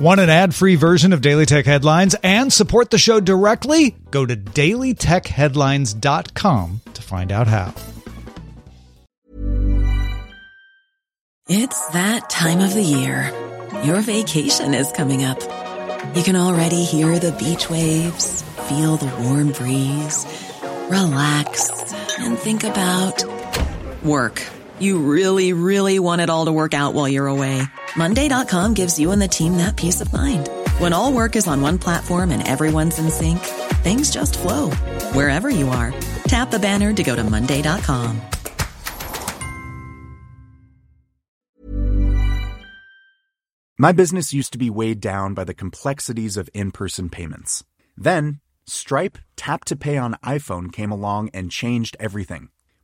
Want an ad free version of Daily Tech Headlines and support the show directly? Go to dailytechheadlines.com to find out how. It's that time of the year. Your vacation is coming up. You can already hear the beach waves, feel the warm breeze, relax, and think about work. You really, really want it all to work out while you're away. Monday.com gives you and the team that peace of mind. When all work is on one platform and everyone's in sync, things just flow wherever you are. Tap the banner to go to Monday.com. My business used to be weighed down by the complexities of in person payments. Then, Stripe Tap to Pay on iPhone came along and changed everything.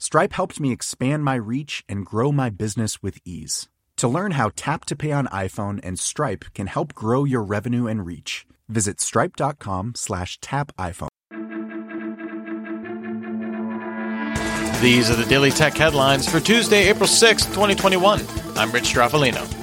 Stripe helped me expand my reach and grow my business with ease. To learn how Tap to Pay on iPhone and Stripe can help grow your revenue and reach, visit stripe.com slash tap iPhone. These are the Daily Tech headlines for Tuesday, April 6th, 2021. I'm Rich Stroffolino.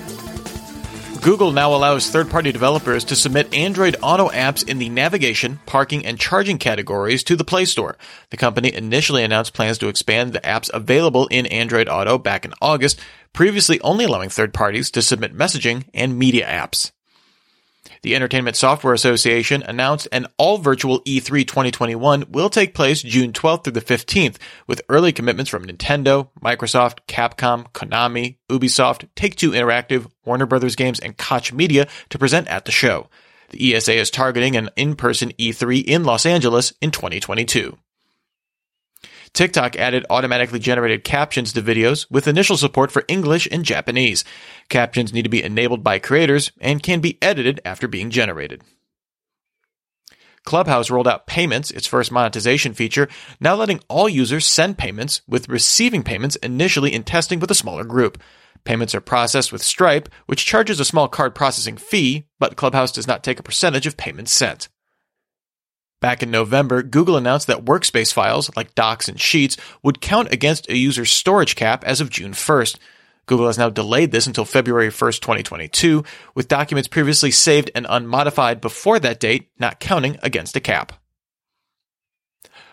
Google now allows third party developers to submit Android Auto apps in the navigation, parking, and charging categories to the Play Store. The company initially announced plans to expand the apps available in Android Auto back in August, previously only allowing third parties to submit messaging and media apps. The Entertainment Software Association announced an all virtual E3 2021 will take place June 12th through the 15th, with early commitments from Nintendo, Microsoft, Capcom, Konami, Ubisoft, Take Two Interactive, Warner Brothers Games, and Koch Media to present at the show. The ESA is targeting an in person E3 in Los Angeles in 2022. TikTok added automatically generated captions to videos with initial support for English and Japanese. Captions need to be enabled by creators and can be edited after being generated. Clubhouse rolled out Payments, its first monetization feature, now letting all users send payments, with receiving payments initially in testing with a smaller group. Payments are processed with Stripe, which charges a small card processing fee, but Clubhouse does not take a percentage of payments sent. Back in November, Google announced that workspace files, like Docs and Sheets, would count against a user's storage cap as of June 1st. Google has now delayed this until February 1st, 2022, with documents previously saved and unmodified before that date not counting against a cap.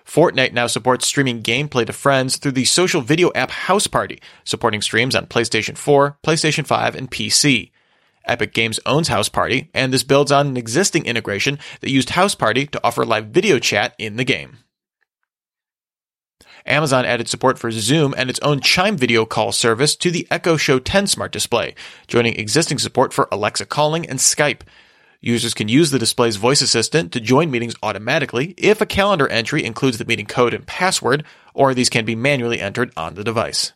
Fortnite now supports streaming gameplay to friends through the social video app House Party, supporting streams on PlayStation 4, PlayStation 5, and PC. Epic Games owns House Party, and this builds on an existing integration that used House Party to offer live video chat in the game. Amazon added support for Zoom and its own Chime video call service to the Echo Show 10 smart display, joining existing support for Alexa calling and Skype. Users can use the display's voice assistant to join meetings automatically if a calendar entry includes the meeting code and password, or these can be manually entered on the device.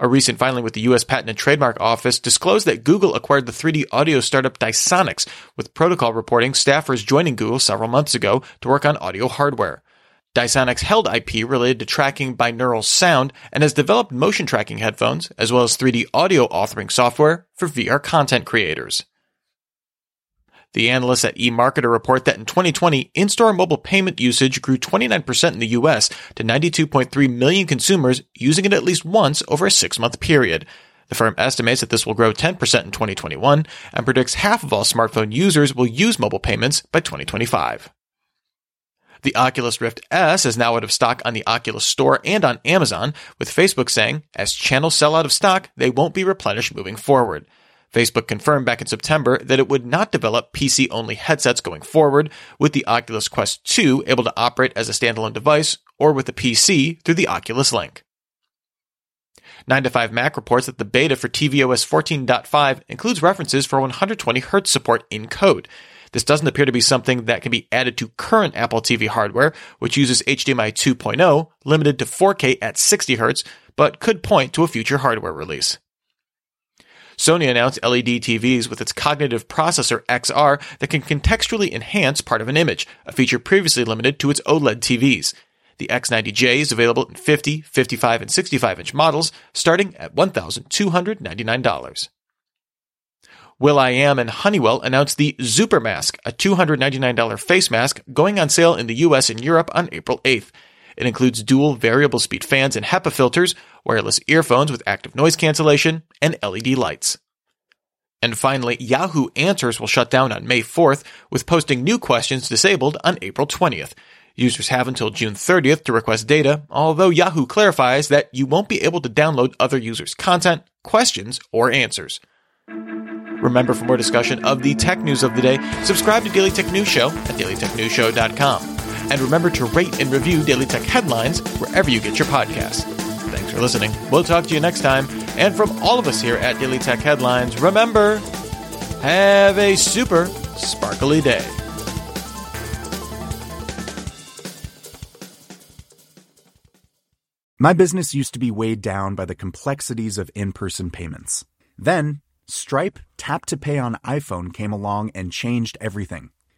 A recent filing with the U.S. Patent and Trademark Office disclosed that Google acquired the 3D audio startup Dysonics, with protocol reporting staffers joining Google several months ago to work on audio hardware. Dysonics held IP related to tracking binaural sound and has developed motion tracking headphones as well as 3D audio authoring software for VR content creators. The analysts at eMarketer report that in 2020, in-store mobile payment usage grew 29% in the US to 92.3 million consumers using it at least once over a six-month period. The firm estimates that this will grow 10% in 2021 and predicts half of all smartphone users will use mobile payments by 2025. The Oculus Rift S is now out of stock on the Oculus Store and on Amazon, with Facebook saying, as channels sell out of stock, they won't be replenished moving forward. Facebook confirmed back in September that it would not develop PC only headsets going forward, with the Oculus Quest 2 able to operate as a standalone device or with a PC through the Oculus Link. 9 to 5 Mac reports that the beta for tvOS 14.5 includes references for 120Hz support in code. This doesn't appear to be something that can be added to current Apple TV hardware, which uses HDMI 2.0, limited to 4K at 60Hz, but could point to a future hardware release. Sony announced LED TVs with its cognitive processor XR that can contextually enhance part of an image, a feature previously limited to its OLED TVs. The X90J is available in 50, 55, and 65 inch models, starting at $1,299. will.i.am and Honeywell announced the Xupermask, a $299 face mask going on sale in the US and Europe on April 8th. It includes dual variable speed fans and HEPA filters, wireless earphones with active noise cancellation, and LED lights. And finally, Yahoo Answers will shut down on May 4th, with posting new questions disabled on April 20th. Users have until June 30th to request data, although Yahoo clarifies that you won't be able to download other users' content, questions, or answers. Remember, for more discussion of the tech news of the day, subscribe to Daily Tech News Show at dailytechnewsshow.com. And remember to rate and review Daily Tech headlines wherever you get your podcasts. Thanks for listening. We'll talk to you next time. And from all of us here at Daily Tech Headlines, remember, have a super sparkly day. My business used to be weighed down by the complexities of in person payments. Then, Stripe Tap to Pay on iPhone came along and changed everything.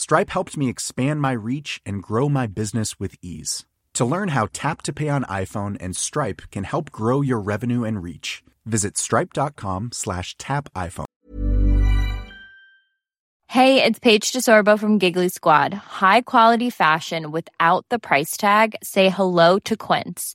Stripe helped me expand my reach and grow my business with ease. To learn how Tap to Pay on iPhone and Stripe can help grow your revenue and reach, visit stripe.com slash tap iPhone. Hey, it's Paige DeSorbo from Giggly Squad. High quality fashion without the price tag. Say hello to Quince.